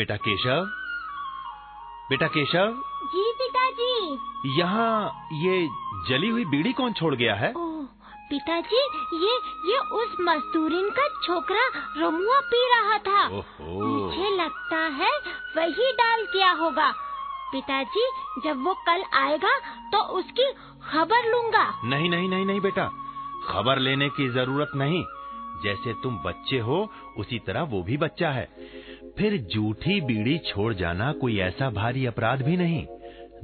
बेटा केशव? बेटा केशव? जी पिताजी। यहाँ ये जली हुई बीड़ी कौन छोड़ गया है? ओह पिताजी ये ये उस मजदूरिन का छोकरा रमुआ पी रहा था। मुझे लगता है वही डाल किया होगा। पिताजी जब वो कल आएगा तो उसकी खबर लूँगा। नहीं नहीं नहीं नहीं बेटा। खबर लेने की ज़रूरत नहीं। जैसे तुम बच्चे हो उसी तरह वो भी बच्चा है। फिर जूठी बीड़ी छोड़ जाना कोई ऐसा भारी अपराध भी नहीं।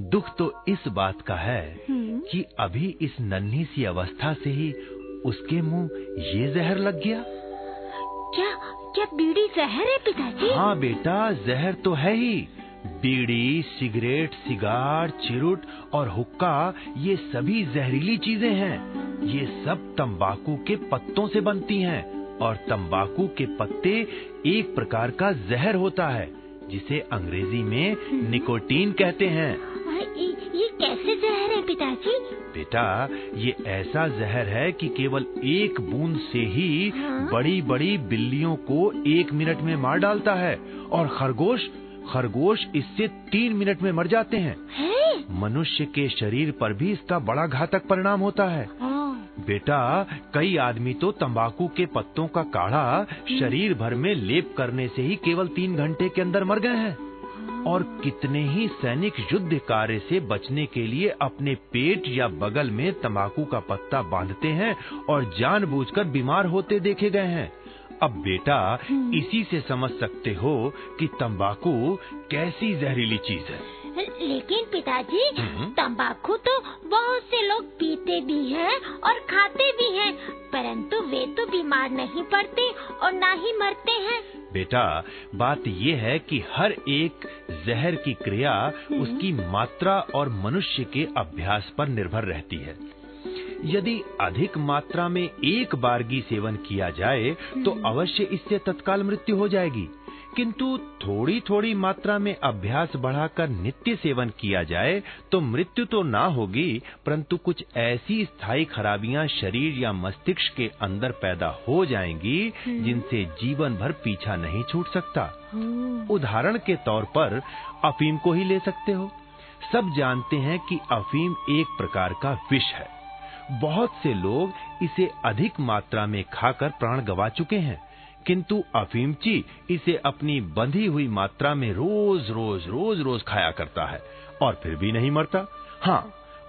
दुख तो इस बात का है हम्म, कि अभी इस नन्ही सी अवस्था से ही उसके मुँह ये जहर लग गया। क्या क्या बीड़ी जहर है पिताजी? हाँ बेटा जहर तो है ही। बीड़ी सिगरेट सिगार चिरुट और हुक्का ये सभी जहरीली चीज़ें हैं। ये सब तंबाकू के पत्तों से बनती हैं। और तंबाकू के पत्ते एक प्रकार का जहर होता है जिसे अंग्रेज़ी में निकोटीन कहते हैं। ये, ये कैसे जहर है पिताजी? बेटा ये ऐसा जहर है कि केवल एक बूंद से ही हाँ? बड़ी बड़ी बिल्लियों को एक मिनट में मार डालता है और खरगोश खरगोश इससे तीन मिनट में मर जाते हैं। है? मनुष्य के शरीर पर भी इसका बड़ा घातक परिणाम होता है। बेटा कई आदमी तो तंबाकू के पत्तों का काढ़ा शरीर भर में लेप करने से ही केवल तीन घंटे के अंदर मर गए हैं। और कितने ही सैनिक युद्ध कार्य से बचने के लिए अपने पेट या बगल में तंबाकू का पत्ता बांधते हैं और जानबूझकर बीमार होते देखे गए हैं। अब बेटा इसी से समझ सकते हो कि तंबाकू कैसी जहरीली चीज़ है। लेकिन पिताजी हम्म। तंबाकू तो बहुत से लोग पीते भी हैं और खाते भी हैं परंतु वे तो बीमार नहीं पड़ते और ना ही मरते हैं। बेटा बात ये है कि हर एक जहर की क्रिया उसकी मात्रा और मनुष्य के अभ्यास पर निर्भर रहती है। यदि अधिक मात्रा में एक बारगी सेवन किया जाए तो अवश्य इससे तत्काल मृत्यु हो जाएगी। किंतु थोड़ी थोड़ी मात्रा में अभ्यास बढ़ाकर नित्य सेवन किया जाए तो मृत्यु तो ना होगी परंतु कुछ ऐसी स्थायी खराबियाँ शरीर या मस्तिष्क के अंदर पैदा हो जाएँगी जिनसे जीवन भर पीछा नहीं छूट सकता। उदाहरण के तौर पर अफीम को ही ले सकते हो। सब जानते हैं कि अफीम एक प्रकार का विष है। बहुत से लोग इसे अधिक मात्रा में खाकर प्राण गवा चुके हैं। किंतु अफीमची इसे अपनी बंधी हुई मात्रा में रोज रोज रोज रोज खाया करता है और फिर भी नहीं मरता। हाँ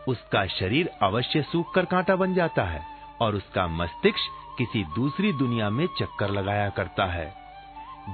उसका शरीर अवश्य सूख कर कांटा बन जाता है और उसका मस्तिष्क किसी दूसरी दुनिया में चक्कर लगाया करता है,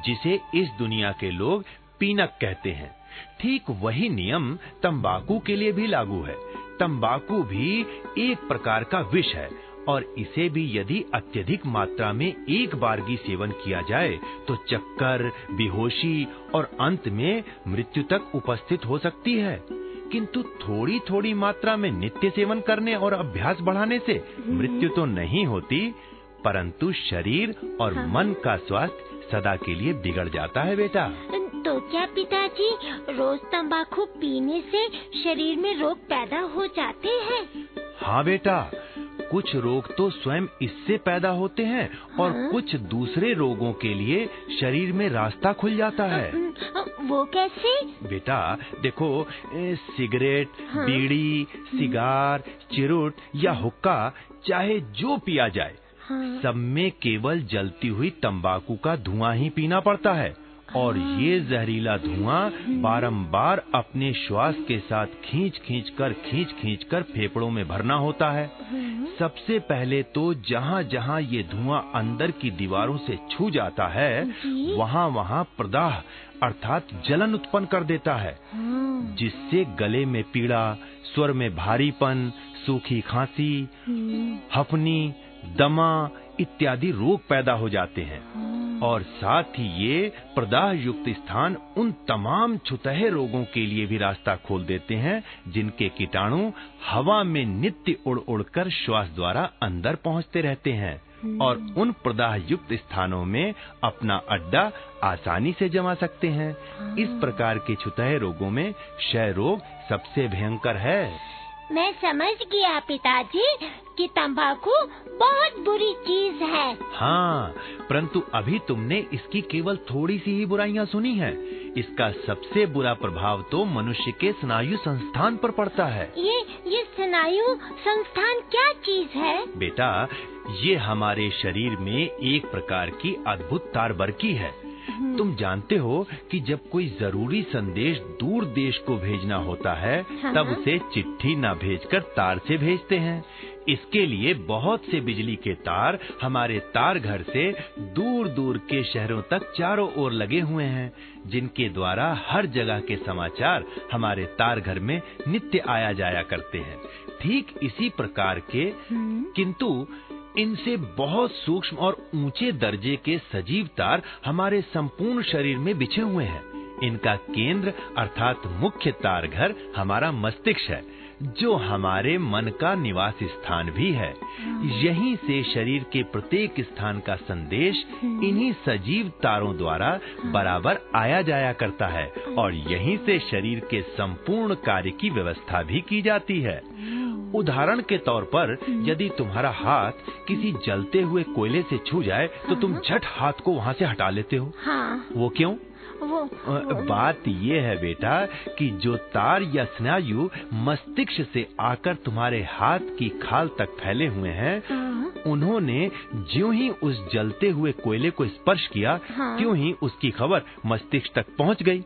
जिसे इस दुनिया के लोग पीनक कहते हैं। ठीक वही नियम तंबाकू के लिए भी लागू है। तंबाकू भी एक प्रकार का विष है और इसे भी यदि अत्यधिक मात्रा में एक बार बारगी सेवन किया जाए तो चक्कर बेहोशी और अंत में मृत्यु तक उपस्थित हो सकती है। किंतु थोड़ी थोड़ी मात्रा में नित्य सेवन करने और अभ्यास बढ़ाने से मृत्यु तो नहीं होती परंतु शरीर और हाँ। मन का स्वास्थ्य सदा के लिए बिगड़ जाता है बेटा। तो क्या पिताजी रोज तंबाकू पीने से शरीर में रोग पैदा हो जाते हैं? हाँ बेटा कुछ रोग तो स्वयं इससे पैदा होते हैं और हाँ? कुछ दूसरे रोगों के लिए शरीर में रास्ता खुल जाता है वो कैसे बेटा देखो सिगरेट हाँ? बीड़ी सिगार चिरुट या हुक्का चाहे जो पिया जाए हाँ, सब में केवल जलती हुई तंबाकू का धुआँ ही पीना पड़ता है और ये जहरीला धुआँ बारंबार अपने श्वास के साथ खींच खींच कर खींच खींच कर फेफड़ों में भरना होता है। सबसे पहले तो जहाँ जहाँ ये धुआँ अंदर की दीवारों से छू जाता है वहाँ वहाँ प्रदाह अर्थात जलन उत्पन्न कर देता है जिससे गले में पीड़ा स्वर में भारीपन सूखी खांसी हफनी दमा इत्यादि रोग पैदा हो जाते हाँ, और साथ ही ये प्रदाह युक्त स्थान उन तमाम छुतहे रोगों के लिए भी रास्ता खोल देते हैं जिनके कीटाणु हवा में नित्य उड़ उड़कर श्वास द्वारा अंदर पहुँचते रहते हैं और उन प्रदाह युक्त स्थानों में अपना अड्डा आसानी से जमा सकते हैं। इस प्रकार के छुतहे रोगों में क्षय रोग सबसे भयंकर है। मैं समझ गया पिताजी। कि तंबाकू बहुत बुरी चीज़ है। हाँ परंतु अभी तुमने इसकी केवल थोड़ी सी ही बुराइयाँ सुनी हैं। इसका सबसे बुरा प्रभाव तो मनुष्य के स्नायु संस्थान पर पड़ता है। ये ये स्नायु संस्थान क्या चीज़ है? बेटा ये हमारे शरीर में एक प्रकार की अद्भुत तार बरकी है। हम्म। तुम जानते हो कि जब कोई ज़रूरी संदेश दूर देश को भेजना होता है हाँ। तब उसे चिट्ठी न भेजकर तार से भेजते हैं। इसके लिए बहुत से बिजली के तार हमारे तार घर से दूर दूर के शहरों तक चारों ओर लगे हुए हैं जिनके द्वारा हर जगह के समाचार हमारे तार घर में नित्य आया जाया करते हैं। ठीक इसी प्रकार के हम्म। किंतु इनसे बहुत सूक्ष्म और ऊँचे दर्जे के सजीव तार हमारे संपूर्ण शरीर में बिछे हुए हैं। इनका केंद्र अर्थात मुख्य तार घर हमारा मस्तिष्क है। जो हमारे मन का निवास स्थान भी है। यहीं से शरीर के प्रत्येक स्थान का संदेश इन्हीं सजीव तारों द्वारा बराबर आया जाया करता है और यहीं से शरीर के संपूर्ण कार्य की व्यवस्था भी की जाती है। उदाहरण के तौर पर यदि तुम्हारा हाथ किसी जलते हुए कोयले से छू जाए तो तुम झट हाथ को वहाँ से हटा लेते हो। हाँ। वो क्यों? वो वो। बात ये है बेटा कि जो तार या स्नायु मस्तिष्क से आकर तुम्हारे हाथ की खाल तक फैले हुए हैं हाँ, उन्होंने ज्यो ही उस जलते हुए कोयले को स्पर्श किया हाँ। क्यों ही उसकी खबर मस्तिष्क तक पहुँच गई।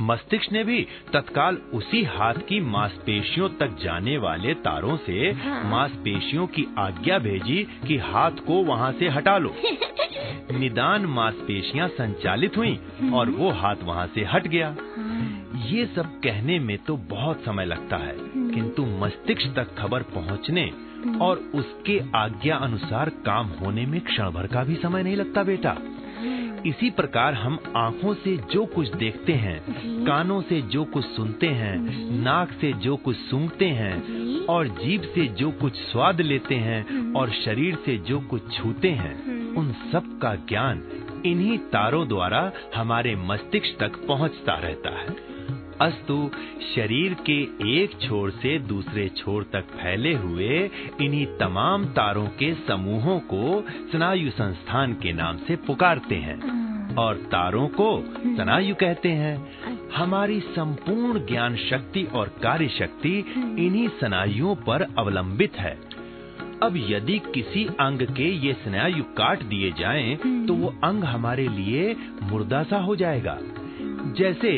मस्तिष्क ने भी तत्काल उसी हाथ की मांसपेशियों तक जाने वाले तारों से हाँ। मांसपेशियों की आज्ञा भेजी कि हाथ को वहाँ से हटा लो। निदान मांसपेशियाँ संचालित हुई और वो हाथ वहाँ से हट गया। हाँ, ये सब कहने में तो बहुत समय लगता है किंतु मस्तिष्क तक खबर पहुँचने और उसके आज्ञा अनुसार काम होने में क्षण भर का भी समय नहीं लगता बेटा। इसी प्रकार हम आँखों से जो कुछ देखते हैं कानों से जो कुछ सुनते हैं नाक से जो कुछ सूंघते हैं और जीभ से जो कुछ स्वाद लेते हैं और शरीर से जो कुछ छूते हैं उन सब का ज्ञान इन्हीं तारों द्वारा हमारे मस्तिष्क तक पहुँचता रहता है। अस्तु शरीर के एक छोर से दूसरे छोर तक फैले हुए इन्हीं तमाम तारों के समूहों को स्नायु संस्थान के नाम से पुकारते हैं और तारों को स्नायु कहते हैं। हमारी संपूर्ण ज्ञान शक्ति और कार्य शक्ति इन्हीं स्नायुओं पर अवलंबित है। अब यदि किसी अंग के ये स्नायु काट दिए जाएँ, तो वो अंग हमारे लिए मुर्दा सा हो जाएगा। जैसे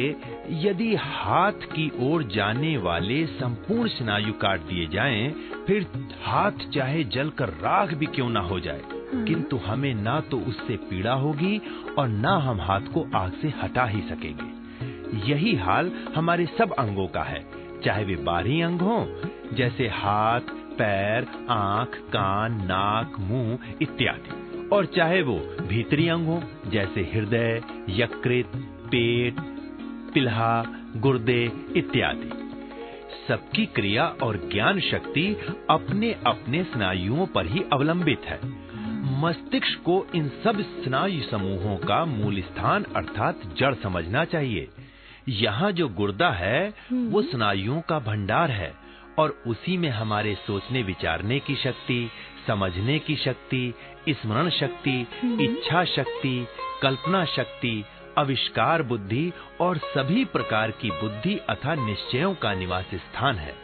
यदि हाथ की ओर जाने वाले संपूर्ण स्नायु काट दिए जाएँ, फिर हाथ चाहे जलकर राख भी क्यों ना हो जाए? किंतु हमें ना तो उससे पीड़ा होगी और ना हम हाथ को आग से हटा ही सकेंगे। यही हाल हमारे सब अंगों का है चाहे वे बाहरी अंग हों जैसे हाथ पैर आँख कान नाक मुँह इत्यादि। और चाहे वो भीतरी अंग हो जैसे हृदय यकृत पेट पिल्हा गुर्दे इत्यादि। सबकी क्रिया और ज्ञान शक्ति अपने अपने स्नायुओं पर ही अवलंबित है। मस्तिष्क को इन सब स्नायु समूहों का मूल स्थान अर्थात जड़ समझना चाहिए। यहाँ जो गुर्दा है वो स्नायुओं का भंडार है और उसी में हमारे सोचने विचारने की शक्ति समझने की शक्ति स्मरण शक्ति इच्छा शक्ति कल्पना शक्ति आविष्कार बुद्धि और सभी प्रकार की बुद्धि अथा निश्चयों का निवास स्थान है।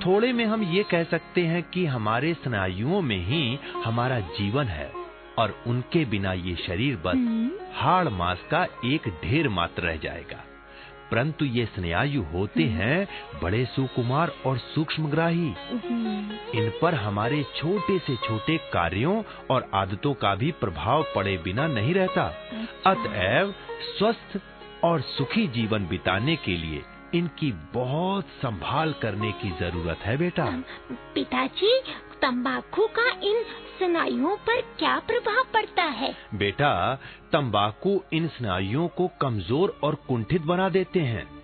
थोड़े में हम ये कह सकते हैं कि हमारे स्नायुओं में ही हमारा जीवन है और उनके बिना ये शरीर बस हाड़ मास का एक ढेर मात्र रह जाएगा। परंतु ये स्नायु होते हैं बड़े सुकुमार और सूक्ष्मग्राही। इन पर हमारे छोटे से छोटे कार्यों और आदतों का भी प्रभाव पड़े बिना नहीं रहता। अतएव स्वस्थ और सुखी जीवन बिताने के लिए इनकी बहुत संभाल करने की ज़रूरत है बेटा। पिताजी तंबाकू का इन स्नायुओं पर क्या प्रभाव पड़ता है? बेटा तंबाकू इन स्नायुओं को कमज़ोर और कुंठित बना देते हैं।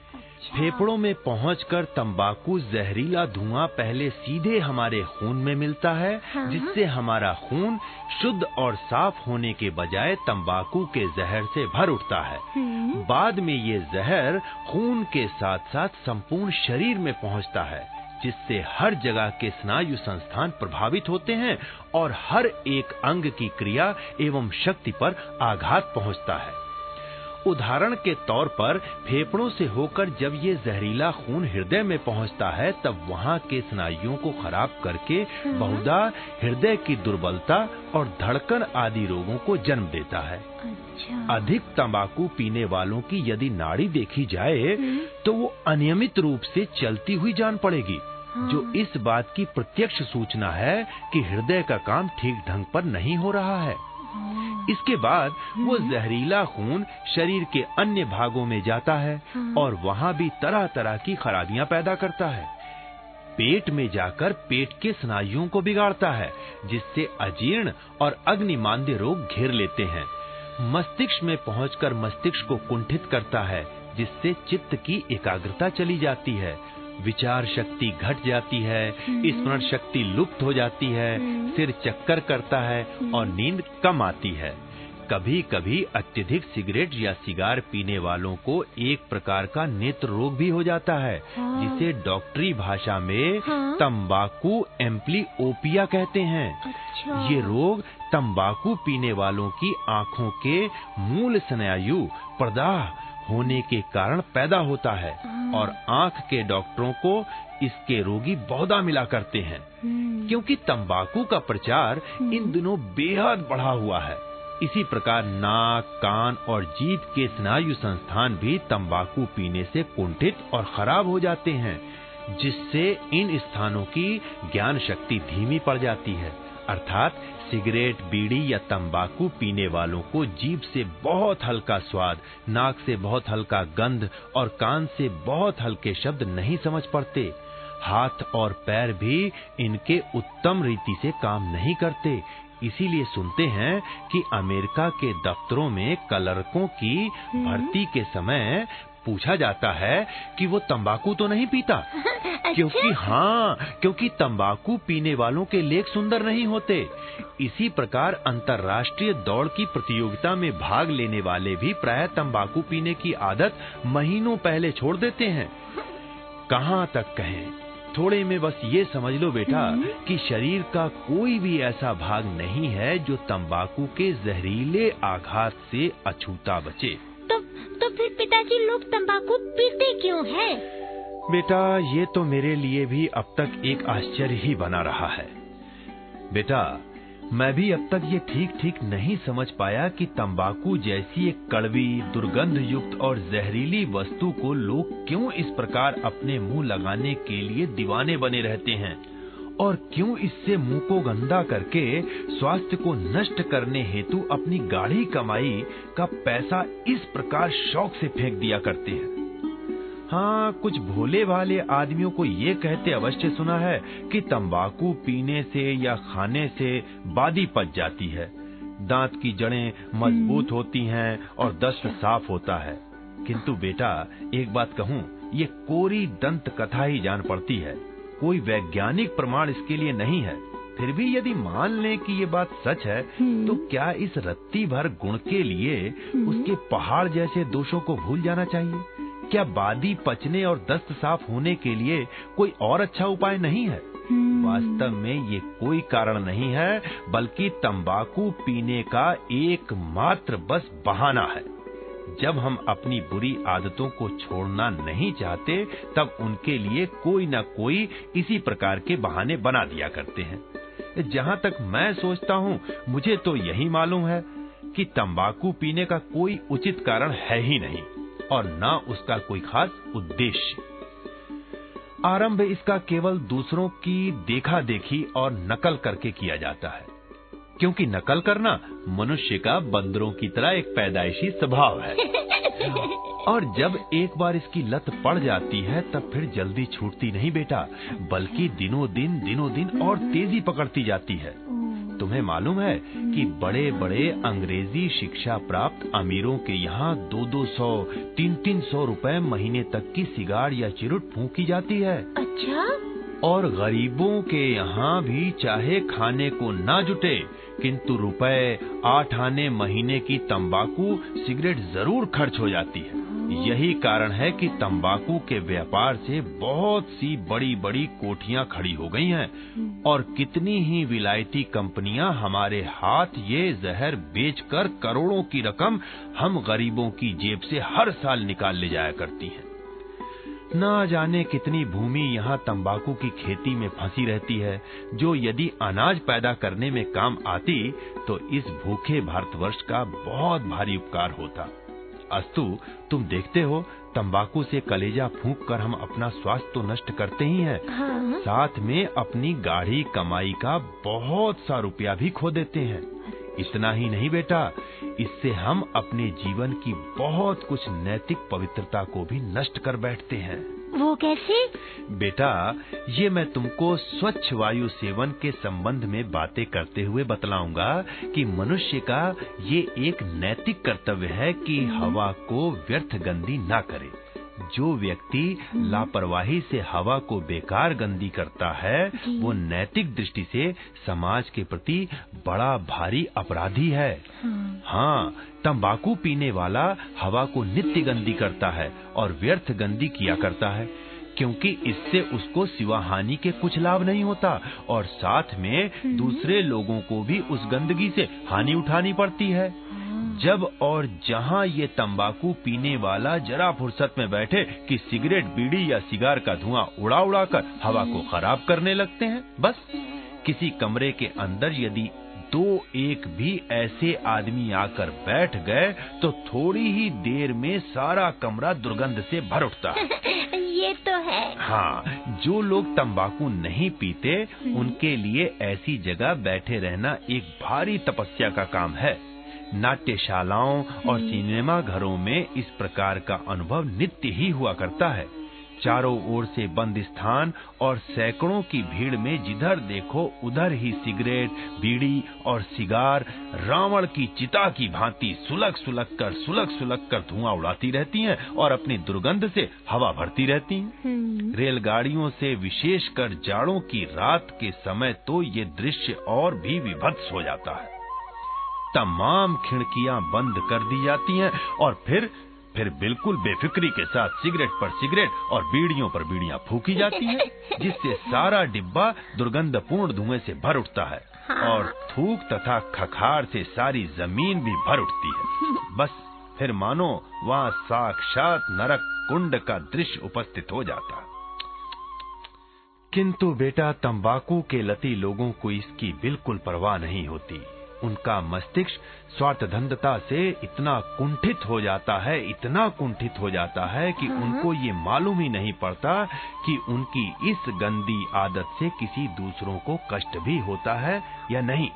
फेफड़ों में पहुंचकर तंबाकू जहरीला धुआँ पहले सीधे हमारे खून में मिलता है हाँ। जिससे हमारा खून शुद्ध और साफ़ होने के बजाय तंबाकू के जहर से भर उठता है। हम्म, बाद में ये जहर खून के साथ साथ संपूर्ण शरीर में पहुँचता है। जिससे हर जगह के स्नायु संस्थान प्रभावित होते हैं और हर एक अंग की क्रिया एवं शक्ति पर आघात पहुँचता है उदाहरण के तौर पर फेफड़ों से होकर जब ये जहरीला खून हृदय में पहुँचता है तब वहाँ के स्नायुओं को खराब करके हाँ। बहुधा हृदय की दुर्बलता और धड़कन आदि रोगों को जन्म देता है अच्छा अधिक तंबाकू पीने वालों की यदि नाड़ी देखी जाए हम्म। तो वो अनियमित रूप से चलती हुई जान पड़ेगी। जो इस बात की प्रत्यक्ष सूचना है कि हृदय का काम ठीक ढंग पर नहीं हो रहा है। इसके बाद वो जहरीला खून शरीर के अन्य भागों में जाता है हाँ। और वहाँ भी तरह तरह की खराबियाँ पैदा करता है पेट में जाकर पेट के स्नायुओं को बिगाड़ता है जिससे अजीर्ण और अग्निमांद्य रोग घेर लेते हैं मस्तिष्क में पहुंचकर मस्तिष्क को कुंठित करता है जिससे चित्त की एकाग्रता चली जाती है विचार शक्ति घट जाती है स्मरण शक्ति लुप्त हो जाती है हम्म। सिर चक्कर करता है और नींद कम आती है कभी कभी अत्यधिक सिगरेट या सिगार पीने वालों को एक प्रकार का नेत्र रोग भी हो जाता है हाँ। जिसे डॉक्टरी भाषा में हाँ। तंबाकू एम्प्लीओपिया कहते हैं अच्छा ये रोग तंबाकू पीने वालों की आँखों के मूल स्नायु प्रदाह होने के कारण पैदा होता है हाँ। और आँख के डॉक्टरों को इसके रोगी बहुधा मिला करते हैं। हम्म। क्योंकि तंबाकू का प्रचार इन दिनों बेहद बढ़ा हुआ है। इसी प्रकार नाक कान और जीभ के स्नायु संस्थान भी तंबाकू पीने से कुंठित और खराब हो जाते हैं जिससे इन स्थानों की ज्ञान शक्ति धीमी पड़ जाती है। अर्थात सिगरेट बीड़ी या तंबाकू पीने वालों को जीभ से बहुत हल्का स्वाद नाक से बहुत हल्का गंध और कान से बहुत हल्के शब्द नहीं समझ पड़ते। हाथ और पैर भी इनके उत्तम रीति से काम नहीं करते। इसीलिए सुनते हैं कि अमेरिका के दफ्तरों में कलर्कों की भर्ती के समय पूछा जाता है कि वो तंबाकू तो नहीं पीता? अच्छा? क्योंकि हाँ क्योंकि तंबाकू पीने वालों के लेख सुंदर नहीं होते। इसी प्रकार अंतर्राष्ट्रीय दौड़ की प्रतियोगिता में भाग लेने वाले भी प्राय तंबाकू पीने की आदत महीनों पहले छोड़ देते हैं। कहाँ तक कहें? थोड़े में बस ये समझ लो बेटा कि शरीर का कोई भी ऐसा भाग नहीं है जो तंबाकू के जहरीले आघात से अछूता बचे। तो तो फिर पिताजी लोग तंबाकू पीते क्यों हैं? बेटा, ये तो मेरे लिए भी अब तक एक आश्चर्य ही बना रहा है बेटा, मैं भी अब तक ये ठीक ठीक नहीं समझ पाया कि तंबाकू जैसी एक कड़वी दुर्गंध युक्त और जहरीली वस्तु को लोग क्यों इस प्रकार अपने मुँह लगाने के लिए दीवाने बने रहते हैं और क्यों इससे मुँह को गंदा करके स्वास्थ्य को नष्ट करने हेतु अपनी गाढ़ी कमाई का पैसा इस प्रकार शौक से फेंक दिया करते हैं? हाँ कुछ भोले भाले आदमियों को ये कहते अवश्य सुना है कि तंबाकू पीने से या खाने से बादी पच जाती है। दांत की जड़ें मज़बूत होती हैं और दस्त साफ़ होता है। किंतु बेटा एक बात कहूँ ये कोरी दंत कथा ही जान पड़ती है। कोई वैज्ञानिक प्रमाण इसके लिए नहीं है। फिर भी यदि मान लें कि ये बात सच है तो क्या इस रत्ती भर गुण के लिए उसके पहाड़ जैसे दोषों को भूल जाना चाहिए? क्या बादी पचने और दस्त साफ़ होने के लिए कोई और अच्छा उपाय नहीं है? वास्तव में ये कोई कारण नहीं है बल्कि तंबाकू पीने का एकमात्र बस बहाना है। जब हम अपनी बुरी आदतों को छोड़ना नहीं चाहते, तब उनके लिए कोई न कोई इसी प्रकार के बहाने बना दिया करते हैं। जहाँ तक मैं सोचता हूँ, मुझे तो यही मालूम है कि तंबाकू पीने का कोई उचित कारण है ही नहीं, और न उसका कोई खास उद्देश्य। आरंभ इसका केवल दूसरों की देखा देखी और नकल करके किया जाता है। क्योंकि नकल करना मनुष्य का बंदरों की तरह एक पैदाइशी स्वभाव है। और जब एक बार इसकी लत पड़ जाती है तब फिर जल्दी छूटती नहीं बेटा बल्कि दिनों दिन दिनों दिन और तेज़ी पकड़ती जाती है। तुम्हें मालूम है कि बड़े बड़े अंग्रेज़ी शिक्षा प्राप्त अमीरों के यहाँ दो दो सौ तीन तीन सौ रुपए महीने तक की सिगार या चिरुट फूकी जाती है। अच्छा? और गरीबों के यहाँ भी चाहे खाने को ना जुटे किंतु रुपए आठ आने महीने की तंबाकू सिगरेट ज़रूर खर्च हो जाती है। यही कारण है कि तंबाकू के व्यापार से बहुत सी बड़ी बड़ी कोठियाँ खड़ी हो गई हैं और कितनी ही विलायती कंपनियाँ हमारे हाथ ये जहर बेचकर करोड़ों की रकम हम गरीबों की जेब से हर साल निकाल ले जाया करती हैं। ना जाने कितनी भूमि यहाँ तंबाकू की खेती में फंसी रहती है जो यदि अनाज पैदा करने में काम आती तो इस भूखे भारतवर्ष का बहुत भारी उपकार होता। अस्तु तुम देखते हो तंबाकू से कलेजा फूंक कर हम अपना स्वास्थ्य तो नष्ट करते ही हैं। हाँ। साथ में अपनी गाढ़ी कमाई का बहुत सा रुपया भी खो देते हैं। इतना ही नहीं बेटा इससे हम अपने जीवन की बहुत कुछ नैतिक पवित्रता को भी नष्ट कर बैठते हैं। वो कैसे? बेटा ये मैं तुमको स्वच्छ वायु सेवन के संबंध में बातें करते हुए बतलाऊँगा कि मनुष्य का ये एक नैतिक कर्तव्य है कि हवा को व्यर्थ गंदी ना करे। जो व्यक्ति लापरवाही से हवा को बेकार गंदी करता है वो नैतिक दृष्टि से समाज के प्रति बड़ा भारी अपराधी है। हाँ। हाँ तंबाकू पीने वाला हवा को नित्य गंदी करता है और व्यर्थ गंदी किया करता है क्योंकि इससे उसको सिवा हानि के कुछ लाभ नहीं होता और साथ में दूसरे लोगों को भी उस गंदगी से हानि उठानी पड़ती है। जब और जहाँ ये तंबाकू पीने वाला जरा फुर्सत में बैठे कि सिगरेट बीड़ी या सिगार का धुआँ उड़ा उड़ा कर हवा को खराब करने लगते हैं बस। किसी कमरे के अंदर यदि दो एक भी ऐसे आदमी आकर बैठ गए तो थोड़ी ही देर में सारा कमरा दुर्गंध से भर उठता। है ये तो है। हाँ जो लोग तंबाकू नहीं पीते उनके लिए ऐसी जगह बैठे रहना एक भारी तपस्या का काम है। नाट्यशालाओं और सिनेमा घरों में इस प्रकार का अनुभव नित्य ही हुआ करता है। चारों ओर से बंद स्थान और सैकड़ों की भीड़ में जिधर देखो उधर ही सिगरेट बीड़ी और सिगार रावण की चिता की भांति सुलग सुलग कर सुलग सुलग कर धुआँ उड़ाती रहती हैं और अपनी दुर्गंध से हवा भरती रहती हैं। हम्म, रेलगाड़ियों से विशेषकर जाड़ों की रात के समय तो ये दृश्य और भी विभत्स हो जाता है। तमाम खिड़कियाँ बंद कर दी जाती हैं और फिर फिर बिल्कुल बेफिक्री के साथ सिगरेट पर सिगरेट और बीड़ियों पर बीड़ियाँ फूकी जाती हैं जिससे सारा डिब्बा दुर्गंधपूर्ण धुएँ से भर उठता है हाँ। और थूक तथा खखार से सारी ज़मीन भी भर उठती है। बस फिर मानो वहाँ साक्षात नरक कुंड का दृश्य उपस्थित हो जाता। किंतु बेटा तंबाकू के लती लोगों को इसकी बिल्कुल परवाह नहीं होती। उनका मस्तिष्क स्वार्थधंधता से इतना कुंठित हो जाता है इतना कुंठित हो जाता है कि हाँ। उनको ये मालूम ही नहीं पड़ता कि उनकी इस गंदी आदत से किसी दूसरों को कष्ट भी होता है या नहीं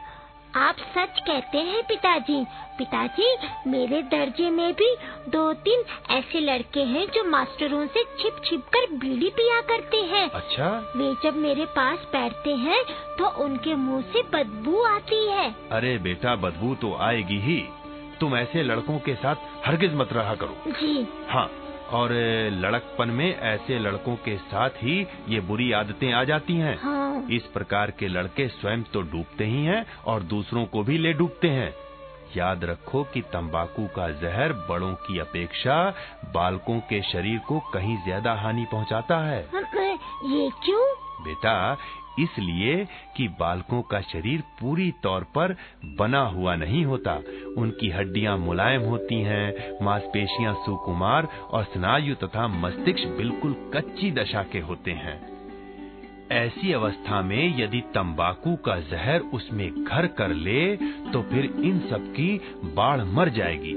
आप सच कहते हैं पिताजी। पिताजी मेरे दर्जे में भी दो तीन ऐसे लड़के हैं जो मास्टरों से छिप छिप कर बीड़ी पिया करते हैं। अच्छा। वे जब मेरे पास बैठते हैं तो उनके मुँह से बदबू आती है। अरे बेटा बदबू तो आएगी ही। तुम ऐसे लड़कों के साथ हरगिज मत रहा करो। जी। हाँ। और लड़कपन में ऐसे लड़कों के साथ ही ये बुरी आदतें आ जाती हैं। हाँ। इस प्रकार के लड़के स्वयं तो डूबते ही हैं और दूसरों को भी ले डूबते हैं। याद रखो कि तंबाकू का जहर बड़ों की अपेक्षा बालकों के शरीर को कहीं ज़्यादा हानि पहुंचाता है। ये क्यों? बेटा इसलिए कि बालकों का शरीर पूरी तौर पर बना हुआ नहीं होता। उनकी हड्डियाँ मुलायम होती हैं, मांसपेशियाँ सुकुमार और स्नायु तथा मस्तिष्क बिल्कुल कच्ची दशा के होते हैं। ऐसी अवस्था में यदि तंबाकू का जहर उसमें घर कर ले तो फिर इन सब की बाढ़ मर जाएगी।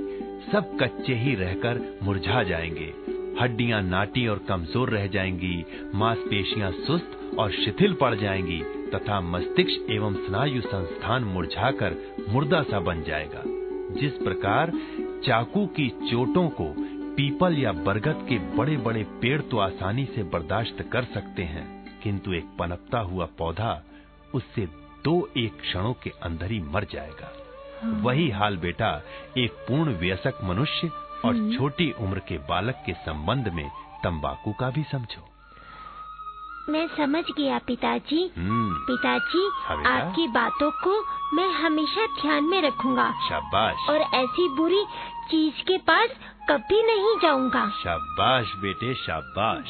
सब कच्चे ही रहकर मुरझा जाएँगे। हड्डियाँ नाटी और कमज़ोर रह जाएँगी मांसपेशियाँ सुस्त और शिथिल पड़ जाएँगी तथा मस्तिष्क एवं स्नायु संस्थान मुरझाकर मुर्दा सा बन जाएगा। जिस प्रकार चाकू की चोटों को पीपल या बरगद के बड़े बड़े पेड़ तो आसानी से बर्दाश्त कर सकते हैं किंतु एक पनपता हुआ पौधा उससे दो एक क्षणों के अंदर ही मर जाएगा। वही हाल बेटा एक पूर्ण व्यसक मनुष्य और छोटी उम्र के बालक के संबंध में तंबाकू का भी समझो। मैं समझ गया पिताजी। हम्म। पिताजी आपकी बातों को मैं हमेशा ध्यान में रखूँगा। शाबाश। और ऐसी बुरी चीज़ के पास कभी नहीं जाऊँगा। शाबाश बेटे शाबाश।